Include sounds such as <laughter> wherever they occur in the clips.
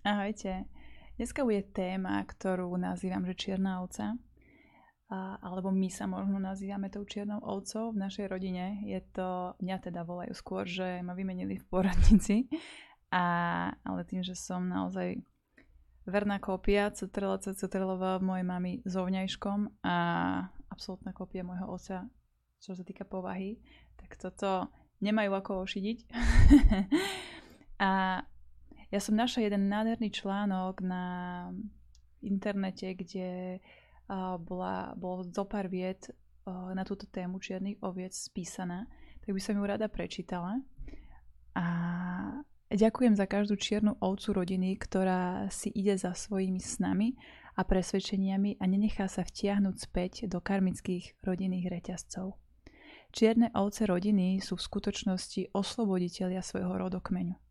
Ahojte. Dneska bude téma, ktorú nazývam, že čierna ovca. A, alebo my sa možno nazývame tou čiernou ovcou v našej rodine. Je to, mňa teda volajú skôr, že ma vymenili v poradnici. A, ale tým, že som naozaj verná kópia Cetrela Cetrelova mojej mamy so vňajškom a absolútna kópia môjho oca, čo sa týka povahy, tak toto nemajú ako ošidiť. <laughs> a ja som našla jeden nádherný článok na internete, kde bola, bolo zo pár viet na túto tému čiernych oviec spísaná, tak by som ju rada prečítala. A ďakujem za každú čiernu ovcu rodiny, ktorá si ide za svojimi snami a presvedčeniami a nenechá sa vtiahnuť späť do karmických rodinných reťazcov. Čierne ovce rodiny sú v skutočnosti osloboditeľia svojho rodokmeňu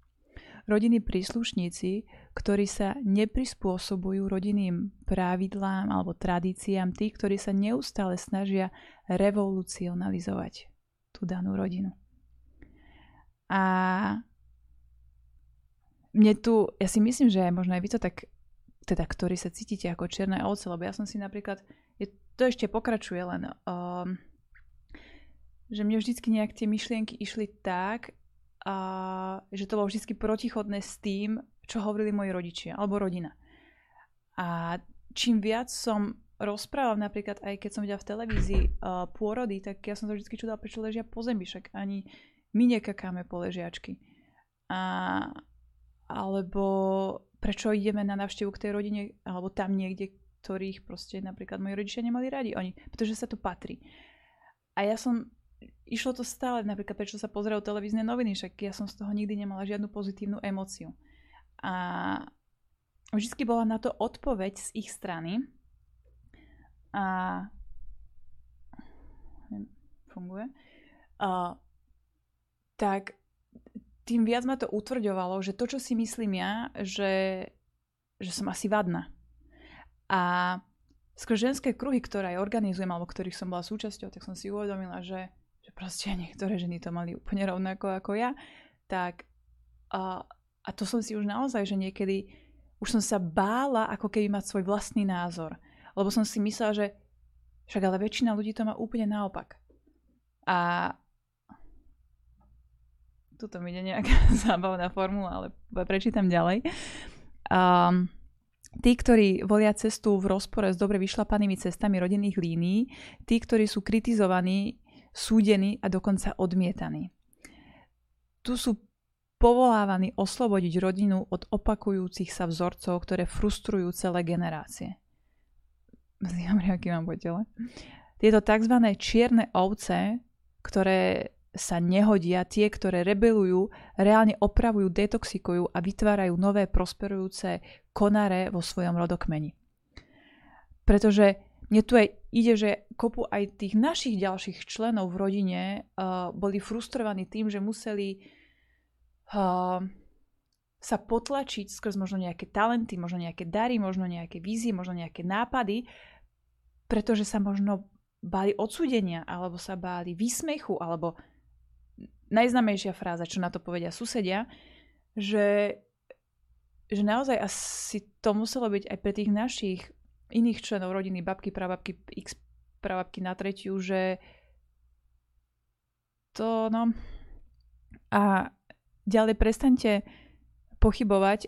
rodiny príslušníci, ktorí sa neprispôsobujú rodinným pravidlám alebo tradíciám, tí, ktorí sa neustále snažia revolucionalizovať tú danú rodinu. A mne tu, ja si myslím, že možno aj vy to tak, teda ktorí sa cítite ako čierne ovce, lebo ja som si napríklad, je, to ešte pokračuje len, um, že mne vždycky nejak tie myšlienky išli tak, a že to bolo vždy protichodné s tým, čo hovorili moji rodičia alebo rodina. A čím viac som rozprával, napríklad aj keď som videla v televízii uh, pôrody, tak ja som sa vždy čudala, prečo ležia po zemi, však ani my nekakáme po ležiačky. A, alebo prečo ideme na návštevu k tej rodine, alebo tam niekde, ktorých proste napríklad moji rodičia nemali radi. Oni, pretože sa to patrí. A ja som išlo to stále, napríklad prečo sa pozerajú televízne noviny, však ja som z toho nikdy nemala žiadnu pozitívnu emóciu. A vždy bola na to odpoveď z ich strany. A funguje. A, tak tým viac ma to utvrďovalo, že to, čo si myslím ja, že, že som asi vadná. A skôr ženské kruhy, ktoré aj organizujem, alebo ktorých som bola súčasťou, tak som si uvedomila, že že proste niektoré ženy to mali úplne rovnako ako ja, tak a, a to som si už naozaj, že niekedy už som sa bála ako keby mať svoj vlastný názor. Lebo som si myslela, že však ale väčšina ľudí to má úplne naopak. A tuto mi ide nejaká <laughs> zábavná formula, ale prečítam ďalej. Um, tí, ktorí volia cestu v rozpore s dobre vyšlapanými cestami rodinných línií, tí, ktorí sú kritizovaní súdení a dokonca odmietaní. Tu sú povolávaní oslobodiť rodinu od opakujúcich sa vzorcov, ktoré frustrujú celé generácie. aký mám po tele. Tieto tzv. čierne ovce, ktoré sa nehodia, tie, ktoré rebelujú, reálne opravujú, detoxikujú a vytvárajú nové prosperujúce konare vo svojom rodokmeni. Pretože mne tu aj ide, že kopu aj tých našich ďalších členov v rodine uh, boli frustrovaní tým, že museli uh, sa potlačiť skrz možno nejaké talenty, možno nejaké dary, možno nejaké vízie, možno nejaké nápady, pretože sa možno báli odsúdenia, alebo sa báli výsmechu, alebo najznamejšia fráza, čo na to povedia susedia, že, že naozaj asi to muselo byť aj pre tých našich iných členov rodiny, babky, prababky, x prababky na tretiu, že to no... A ďalej prestaňte pochybovať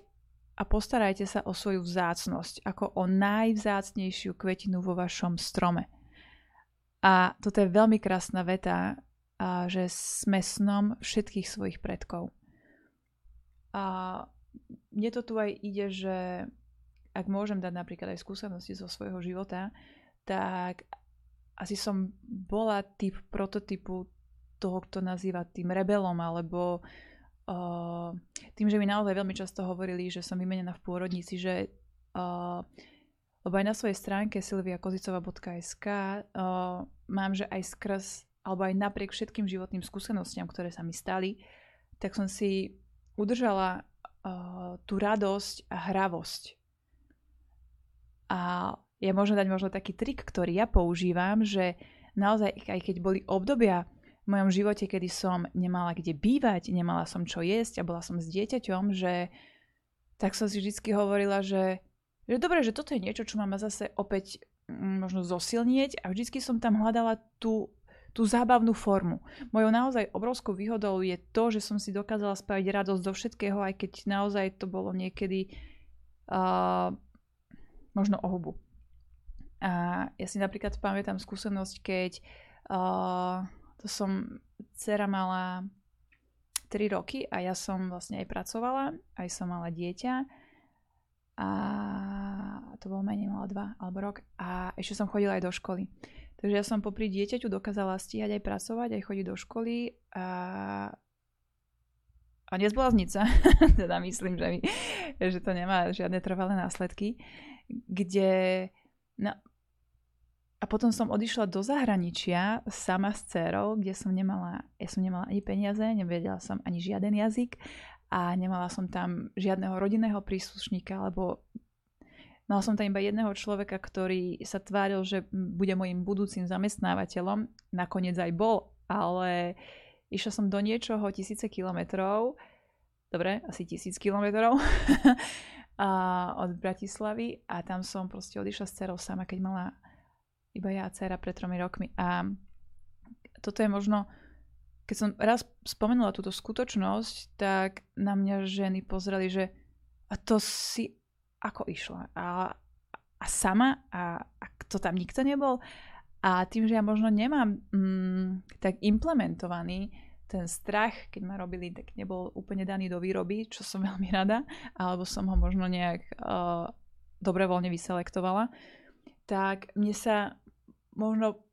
a postarajte sa o svoju vzácnosť, ako o najvzácnejšiu kvetinu vo vašom strome. A toto je veľmi krásna veta, a že sme snom všetkých svojich predkov. A mne to tu aj ide, že ak môžem dať napríklad aj skúsenosti zo svojho života, tak asi som bola typ prototypu toho, kto nazýva tým rebelom, alebo uh, tým, že mi naozaj veľmi často hovorili, že som vymenená v pôrodnici, že uh, lebo aj na svojej stránke silviakozicova.sk uh, mám, že aj skrz, alebo aj napriek všetkým životným skúsenostiam, ktoré sa mi stali, tak som si udržala uh, tú radosť a hravosť a ja môžem dať možno taký trik, ktorý ja používam, že naozaj, aj keď boli obdobia v mojom živote, kedy som nemala kde bývať, nemala som čo jesť a bola som s dieťaťom, že tak som si vždy hovorila, že, že dobre, že toto je niečo, čo máme zase opäť mm, možno zosilnieť a vždycky som tam hľadala tú, tú zábavnú formu. Mojou naozaj obrovskou výhodou je to, že som si dokázala spraviť radosť do všetkého, aj keď naozaj to bolo niekedy uh, možno o hubu. A ja si napríklad pamätám skúsenosť, keď uh, to som, dcera mala 3 roky a ja som vlastne aj pracovala, aj som mala dieťa a to bolo menej, mala 2 alebo rok a ešte som chodila aj do školy. Takže ja som popri dieťaťu dokázala stíhať aj pracovať, aj chodiť do školy a a nezblázniť sa, <laughs> teda myslím, že, mi, že to nemá žiadne trvalé následky, kde no, a potom som odišla do zahraničia sama s dcerou, kde som nemala, ja som nemala ani peniaze, nevedela som ani žiaden jazyk a nemala som tam žiadneho rodinného príslušníka, lebo mala som tam iba jedného človeka, ktorý sa tváril, že bude môjim budúcim zamestnávateľom. Nakoniec aj bol, ale išla som do niečoho tisíce kilometrov, dobre, asi tisíc kilometrov <laughs> od Bratislavy a tam som proste odišla s dcerou sama, keď mala iba ja a dcera pred tromi rokmi. A toto je možno, keď som raz spomenula túto skutočnosť, tak na mňa ženy pozreli, že a to si ako išla. A, a sama, a, a to tam nikto nebol. A tým, že ja možno nemám mm, tak implementovaný ten strach, keď ma robili, tak nebol úplne daný do výroby, čo som <laughs> veľmi rada, alebo som ho možno nejak uh, dobrovoľne vyselektovala, tak mne sa možno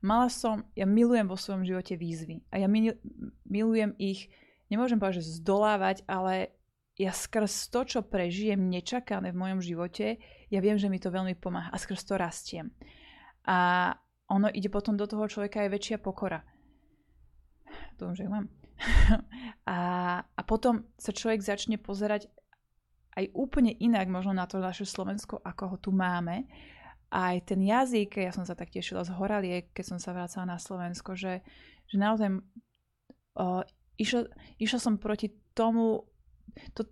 mala som, ja milujem vo svojom živote výzvy a ja milujem ich, nemôžem povedať, že zdolávať, ale ja skrz to, čo prežijem nečakané v mojom živote, ja viem, že mi to veľmi pomáha a skrz to rastiem. A ono ide potom do toho človeka aj väčšia pokora. Dúfam, že ju mám. <laughs> a, a potom sa človek začne pozerať aj úplne inak možno na to naše Slovensko, ako ho tu máme aj ten jazyk, ja som sa tak tešila z Horaliek, keď som sa vracala na Slovensko, že, že naozaj uh, išla, išla som proti tomu, to,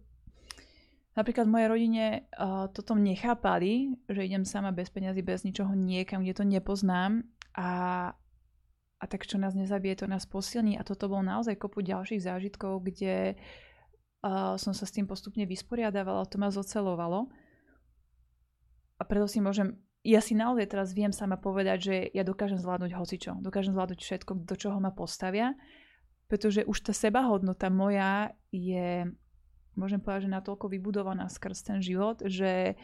napríklad v mojej rodine uh, toto nechápali, že idem sama bez peňazí, bez ničoho niekam, kde to nepoznám a, a tak čo nás nezabije, to nás posilní. A toto bol naozaj kopu ďalších zážitkov, kde uh, som sa s tým postupne vysporiadávala, to ma zocelovalo. A preto si môžem ja si naozaj teraz viem sama povedať, že ja dokážem zvládnuť hocičo. Dokážem zvládnuť všetko, do čoho ma postavia, pretože už tá sebahodnota moja je, môžem povedať, že natoľko vybudovaná skrz ten život, že,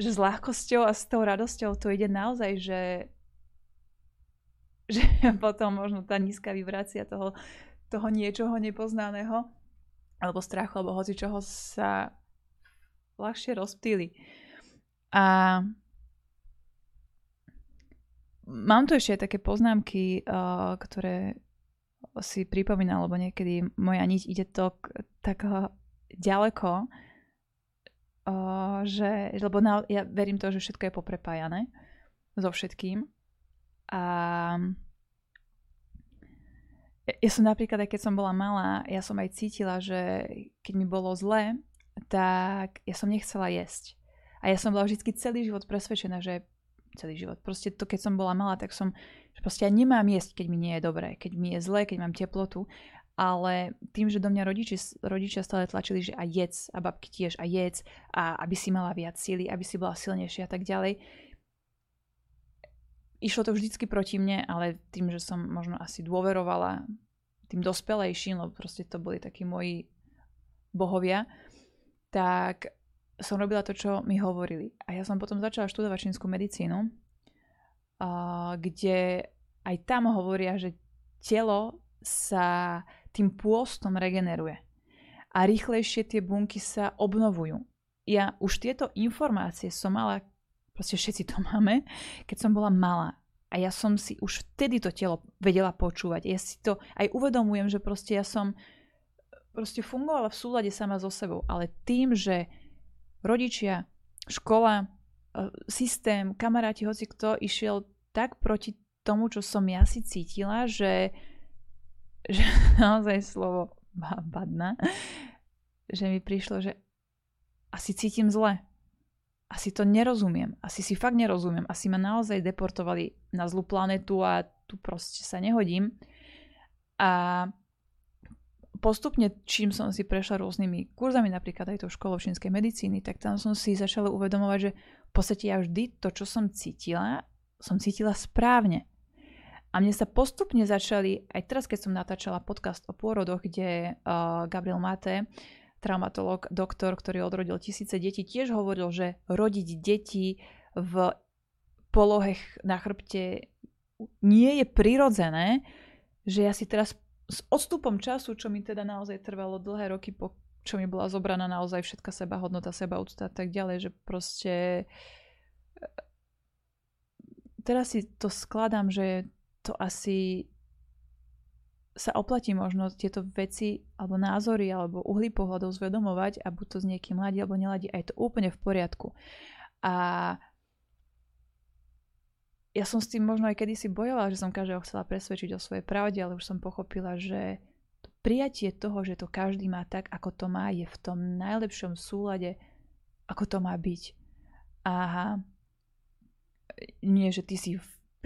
že s ľahkosťou a s tou radosťou to ide naozaj, že, <laughs> že potom možno tá nízka vibrácia toho, toho niečoho nepoznaného alebo strachu, alebo hoci čoho sa ľahšie rozptýli. A mám tu ešte aj také poznámky, uh, ktoré si pripomínam, lebo niekedy moja niť ide to tak uh, ďaleko, uh, že, lebo na, ja verím to, že všetko je poprepájané so všetkým. A ja som napríklad, aj keď som bola malá, ja som aj cítila, že keď mi bolo zle, tak ja som nechcela jesť. A ja som bola vždy celý život presvedčená, že celý život. Proste to, keď som bola malá, tak som, že proste ja nemám jesť, keď mi nie je dobré, keď mi je zlé, keď mám teplotu. Ale tým, že do mňa rodiči, rodičia stále tlačili, že a jedz, a babky tiež, a jedz, a aby si mala viac síly, aby si bola silnejšia a tak ďalej. Išlo to vždycky proti mne, ale tým, že som možno asi dôverovala tým dospelejším, lebo proste to boli takí moji bohovia, tak som robila to, čo mi hovorili. A ja som potom začala študovať čínsku medicínu, kde aj tam hovoria, že telo sa tým pôstom regeneruje. A rýchlejšie tie bunky sa obnovujú. Ja už tieto informácie som mala, proste všetci to <laughs> máme, keď som bola malá. A ja som si už vtedy to telo vedela počúvať. Ja si to aj uvedomujem, že proste ja som proste fungovala v súlade sama so sebou. Ale tým, že rodičia, škola, e, systém, kamaráti, hoci kto išiel tak proti tomu, čo som ja si cítila, že, <laughs> že naozaj slovo badna, že mi prišlo, že asi cítim zle. Asi to nerozumiem. Asi si fakt nerozumiem. Asi ma naozaj deportovali na zlú planetu a tu proste sa nehodím. A postupne, čím som si prešla rôznymi kurzami, napríklad aj to školou čínskej medicíny, tak tam som si začala uvedomovať, že v podstate ja vždy to, čo som cítila, som cítila správne. A mne sa postupne začali, aj teraz keď som natáčala podcast o pôrodoch, kde uh, Gabriel Mate, traumatolog, doktor, ktorý odrodil tisíce detí, tiež hovoril, že rodiť deti v polohe na chrbte nie je prirodzené, že ja si teraz s odstupom času, čo mi teda naozaj trvalo dlhé roky, po čo mi bola zobraná naozaj všetka seba, hodnota, seba, úcta a tak ďalej, že proste teraz si to skladám, že to asi sa oplatí možno tieto veci alebo názory alebo uhly pohľadov zvedomovať a buď to s niekým ladí alebo neladí a je to úplne v poriadku. A ja som s tým možno aj kedysi bojovala, že som každého chcela presvedčiť o svojej pravde, ale už som pochopila, že to prijatie toho, že to každý má tak, ako to má, je v tom najlepšom súlade, ako to má byť. A nie, že ty si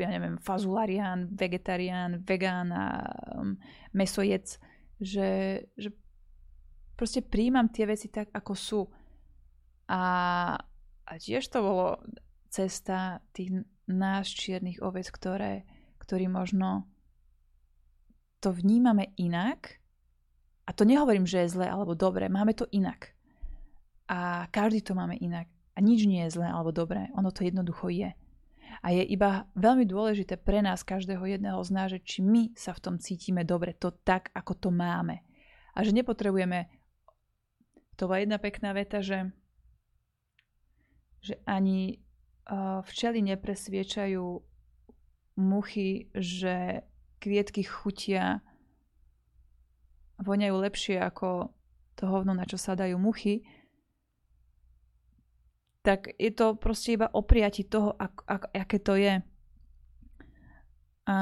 ja neviem, fazularián, vegetarián, vegán a um, mesojec, že, že proste príjmam tie veci tak, ako sú. A, a tiež to bolo cesta tých nás čiernych oves, ktoré, ktorí možno to vnímame inak. A to nehovorím, že je zle alebo dobre, máme to inak. A každý to máme inak. A nič nie je zlé alebo dobré, ono to jednoducho je. A je iba veľmi dôležité pre nás, každého jedného z nás, že či my sa v tom cítime dobre, to tak, ako to máme. A že nepotrebujeme, to bola jedna pekná veta, že, že ani uh, včely nepresviečajú muchy, že kvietky chutia voňajú lepšie ako to hovno, na čo sa dajú muchy, tak je to proste iba o prijati toho, ak, ak, aké to je. A,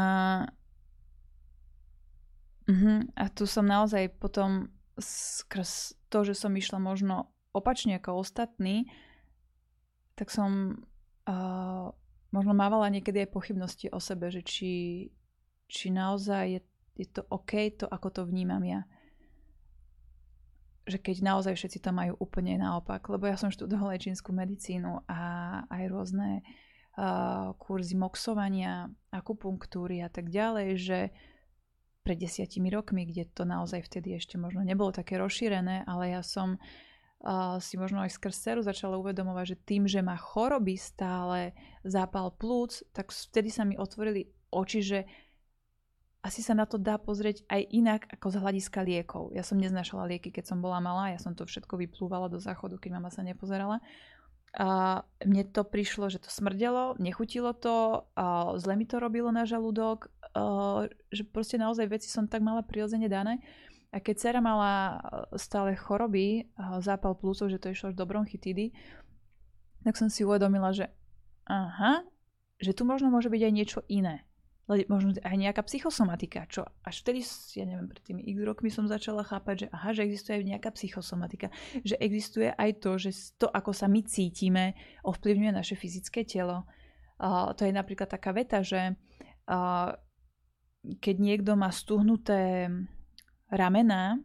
uh-huh, a tu som naozaj potom skrz to, že som išla možno opačne ako ostatní, tak som uh, možno mávala niekedy aj pochybnosti o sebe, že či, či naozaj je, je to OK, to ako to vnímam ja že keď naozaj všetci to majú úplne naopak, lebo ja som študovala čínsku medicínu a aj rôzne uh, kurzy moxovania, akupunktúry a tak ďalej, že pred desiatimi rokmi, kde to naozaj vtedy ešte možno nebolo také rozšírené, ale ja som uh, si možno aj skrz ceru začala uvedomovať, že tým, že má choroby stále zápal plúc, tak vtedy sa mi otvorili oči, že asi sa na to dá pozrieť aj inak ako z hľadiska liekov. Ja som neznašala lieky, keď som bola malá, ja som to všetko vyplúvala do záchodu, keď mama sa nepozerala. A mne to prišlo, že to smrdelo, nechutilo to, a zle mi to robilo na žalúdok, a že proste naozaj veci som tak mala prirodzene dané. A keď dcera mala stále choroby, zápal plúcov, že to išlo až do bronchitidy, tak som si uvedomila, že aha, že tu možno môže byť aj niečo iné možno aj nejaká psychosomatika, čo až vtedy, ja neviem, pred tými x rokmi som začala chápať, že aha, že existuje aj nejaká psychosomatika, že existuje aj to, že to, ako sa my cítime, ovplyvňuje naše fyzické telo. Uh, to je napríklad taká veta, že uh, keď niekto má stuhnuté ramená,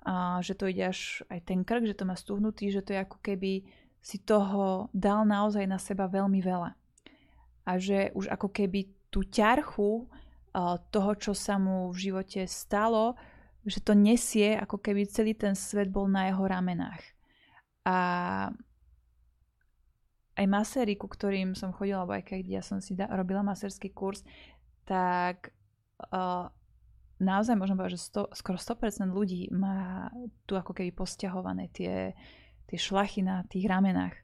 a že to ide až aj ten krk, že to má stuhnutý, že to je ako keby si toho dal naozaj na seba veľmi veľa. A že už ako keby tú ťarchu toho, čo sa mu v živote stalo, že to nesie, ako keby celý ten svet bol na jeho ramenách. A aj maséry, ku ktorým som chodila, alebo aj keď ja som si da- robila maserský kurz, tak uh, naozaj môžem povedať, že 100, skoro 100% ľudí má tu ako keby posťahované tie, tie šlachy na tých ramenách.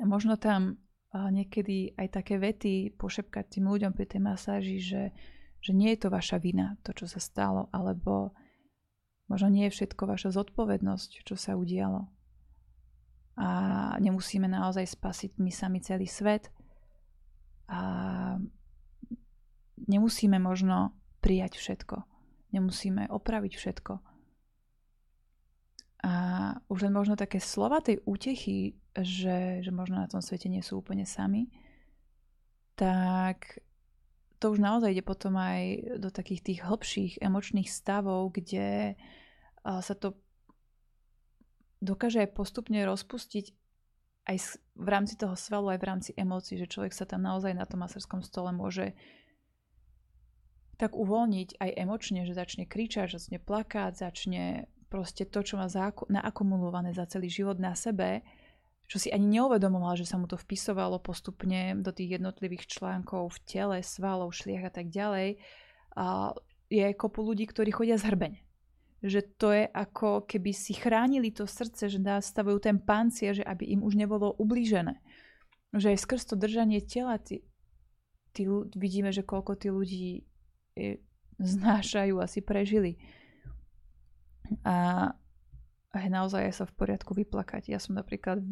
A možno tam niekedy aj také vety pošepkať tým ľuďom pri tej masáži, že, že nie je to vaša vina, to, čo sa stalo, alebo možno nie je všetko vaša zodpovednosť, čo sa udialo. A nemusíme naozaj spasiť my sami celý svet. A nemusíme možno prijať všetko. Nemusíme opraviť všetko. Už len možno také slova tej útechy, že, že možno na tom svete nie sú úplne sami, tak to už naozaj ide potom aj do takých tých hlbších emočných stavov, kde sa to dokáže aj postupne rozpustiť aj v rámci toho svalu, aj v rámci emócií, že človek sa tam naozaj na tom maserskom stole môže tak uvoľniť aj emočne, že začne kričať, začne plakať, začne proste to, čo má naakumulované za celý život na sebe, čo si ani neuvedomoval, že sa mu to vpisovalo postupne do tých jednotlivých článkov v tele, svalov, šliach a tak ďalej, a je kopu ľudí, ktorí chodia zhrbeň. Že to je ako keby si chránili to srdce, že nastavujú ten pancier, že aby im už nebolo ublížené. Že aj skrz to držanie tela tí, tí, vidíme, že koľko tí ľudí je, znášajú, asi prežili a, a naozaj sa v poriadku vyplakať. Ja som napríklad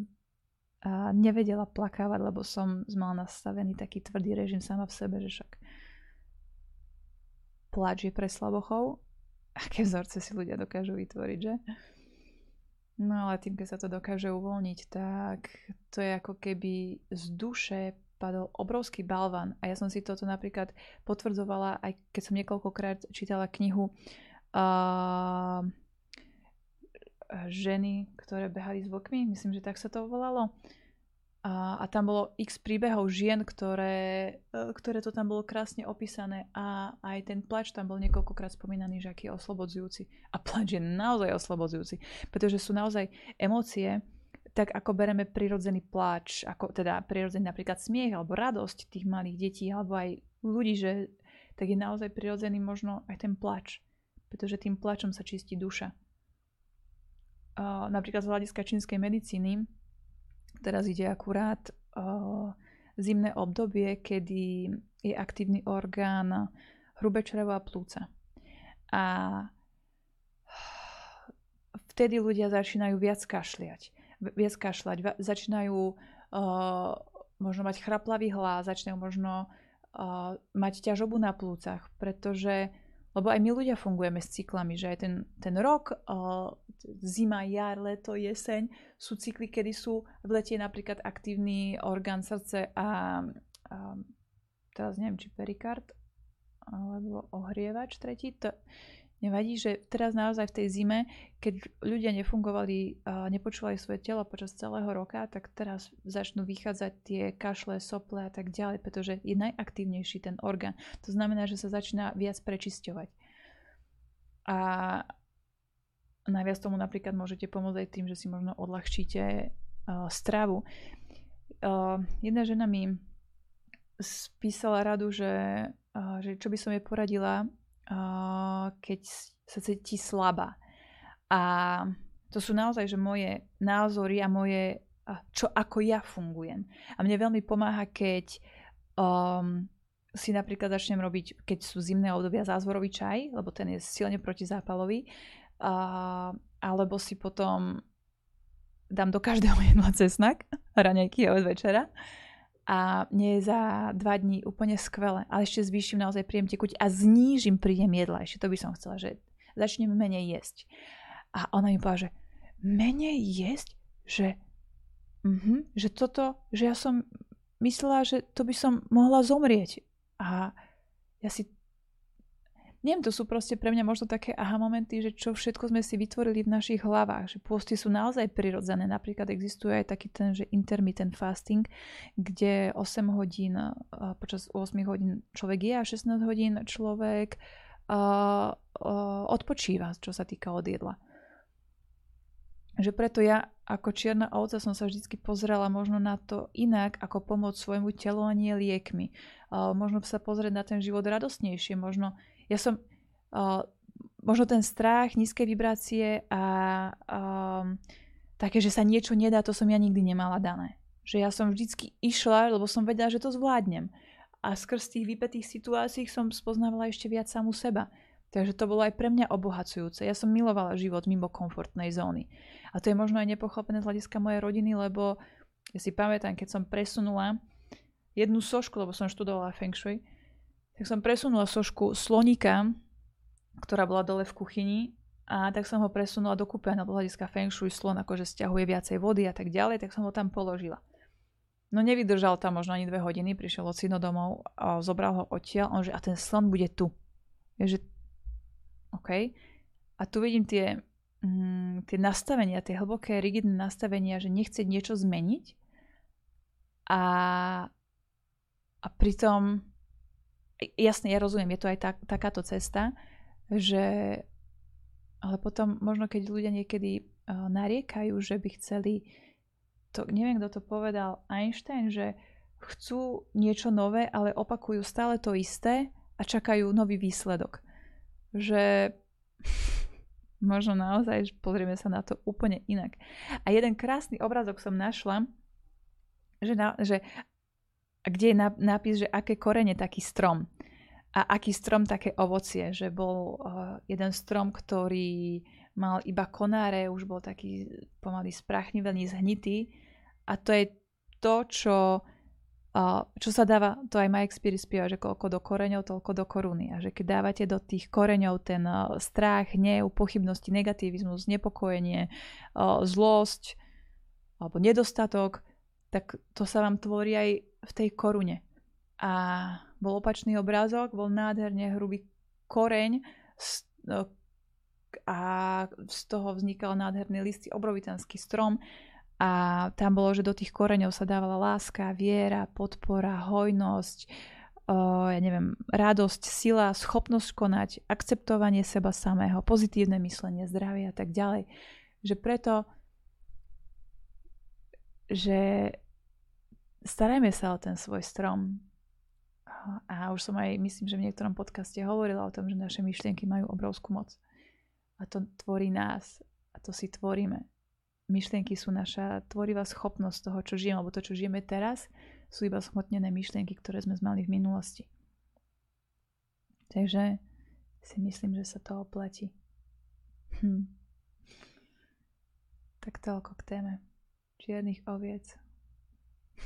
a nevedela plakávať, lebo som mala nastavený taký tvrdý režim sama v sebe, že však plač je pre slabochov. Aké vzorce si ľudia dokážu vytvoriť, že? No ale tým, keď sa to dokáže uvoľniť, tak to je ako keby z duše padol obrovský balvan. A ja som si toto napríklad potvrdzovala, aj keď som niekoľkokrát čítala knihu uh, ženy, ktoré behali s vlkmi, myslím, že tak sa to volalo. A, a tam bolo x príbehov žien, ktoré, e, ktoré to tam bolo krásne opísané a aj ten plač tam bol niekoľkokrát spomínaný, že aký je oslobodzujúci. A plač je naozaj oslobodzujúci, pretože sú naozaj emócie, tak ako bereme prirodzený pláč, ako teda prirodzený napríklad smiech alebo radosť tých malých detí alebo aj ľudí, že tak je naozaj prirodzený možno aj ten plač, pretože tým plačom sa čistí duša napríklad z hľadiska čínskej medicíny, teraz ide akurát zimné obdobie, kedy je aktívny orgán hrubé črevo a plúca. A vtedy ľudia začínajú viac kašliať. Viac kašľať, začínajú uh, možno mať chraplavý hlas, začínajú možno uh, mať ťažobu na plúcach, pretože lebo aj my ľudia fungujeme s cyklami, že aj ten, ten rok, zima, jar, leto, jeseň sú cykly, kedy sú v lete napríklad aktívny orgán srdce a, a teraz neviem, či perikard alebo ohrievač tretí. To, Nevadí, že teraz naozaj v tej zime, keď ľudia nefungovali, nepočúvali svoje telo počas celého roka, tak teraz začnú vychádzať tie kašle, sople a tak ďalej, pretože je najaktívnejší ten orgán. To znamená, že sa začína viac prečisťovať. A najviac tomu napríklad môžete pomôcť aj tým, že si možno odľahčíte stravu. jedna žena mi spísala radu, že, že čo by som jej poradila, keď sa cíti slabá. A to sú naozaj, že moje názory a moje, čo ako ja fungujem. A mne veľmi pomáha, keď um, si napríklad začnem robiť, keď sú zimné obdobia, zázvorový čaj, lebo ten je silne protizápalový, uh, alebo si potom dám do každého <laughs> jedla cesnak, raňajky od večera a mne je za dva dní úplne skvelé. Ale ešte zvýšim naozaj príjem tekuť a znížim príjem jedla. Ešte to by som chcela, že začnem menej jesť. A ona mi povedala, že menej jesť? Že, uh-huh, že toto, že ja som myslela, že to by som mohla zomrieť. A ja si neviem, to sú proste pre mňa možno také aha momenty, že čo všetko sme si vytvorili v našich hlavách, že pôsty sú naozaj prirodzené. Napríklad existuje aj taký ten, že intermittent fasting, kde 8 hodín, počas 8 hodín človek je a 16 hodín človek uh, uh, odpočíva, čo sa týka od jedla. Že preto ja ako čierna ovca som sa vždy pozerala možno na to inak, ako pomôcť svojmu telu a nie liekmi. Uh, možno sa pozrieť na ten život radostnejšie, možno ja som uh, možno ten strach, nízke vibrácie a um, také, že sa niečo nedá, to som ja nikdy nemala dané. Že ja som vždycky išla, lebo som vedela, že to zvládnem. A skrz tých vypetých situácií som spoznávala ešte viac samu seba. Takže to bolo aj pre mňa obohacujúce. Ja som milovala život mimo komfortnej zóny. A to je možno aj nepochopené z hľadiska mojej rodiny, lebo ja si pamätám, keď som presunula jednu sošku, lebo som študovala Feng Shui, tak som presunula sošku slonika, ktorá bola dole v kuchyni A tak som ho presunula do kúpeľa na hľadiska Feng Shui slon, akože stiahuje viacej vody a tak ďalej, tak som ho tam položila. No nevydržal tam možno ani dve hodiny, prišiel od syno domov a zobral ho odtiaľ, on že a ten slon bude tu. Je, že OK. A tu vidím tie, mm, tie nastavenia, tie hlboké, rigidné nastavenia, že nechce niečo zmeniť a, a pritom jasne, ja rozumiem, je to aj tak, takáto cesta, že ale potom možno keď ľudia niekedy uh, nariekajú, že by chceli to, neviem kto to povedal, Einstein, že chcú niečo nové, ale opakujú stále to isté a čakajú nový výsledok. Že <laughs> možno naozaj, pozrieme sa na to úplne inak. A jeden krásny obrazok som našla, že, na, že kde je nápis, že aké korene taký strom. A aký strom také ovocie, že bol uh, jeden strom, ktorý mal iba konáre, už bol taký pomaly sprachnivený, zhnitý. A to je to, čo, uh, čo sa dáva, to aj Mike Spirit spieva, že koľko do koreňov, toľko do koruny. A že keď dávate do tých koreňov ten uh, strach, hnev, pochybnosti, negativizmus, znepokojenie, zlosť alebo nedostatok, tak to sa vám tvorí aj v tej korune. A bol opačný obrázok, bol nádherne hrubý koreň no, a z toho vznikal nádherný listy, obrovitanský strom a tam bolo, že do tých koreňov sa dávala láska, viera, podpora, hojnosť, ja neviem, radosť, sila, schopnosť konať, akceptovanie seba samého, pozitívne myslenie, zdravie a tak ďalej. Že preto, že starajme sa o ten svoj strom, a už som aj, myslím, že v niektorom podcaste hovorila o tom, že naše myšlienky majú obrovskú moc. A to tvorí nás. A to si tvoríme. Myšlienky sú naša tvorivá schopnosť toho, čo žijeme, alebo to, čo žijeme teraz, sú iba smotnené myšlienky, ktoré sme mali v minulosti. Takže si myslím, že sa to oplatí. Hm. Tak toľko k téme čiernych oviec.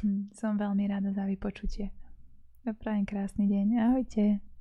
Hm. Som veľmi rada za vypočutie. Prajem krásny deň. Ahojte.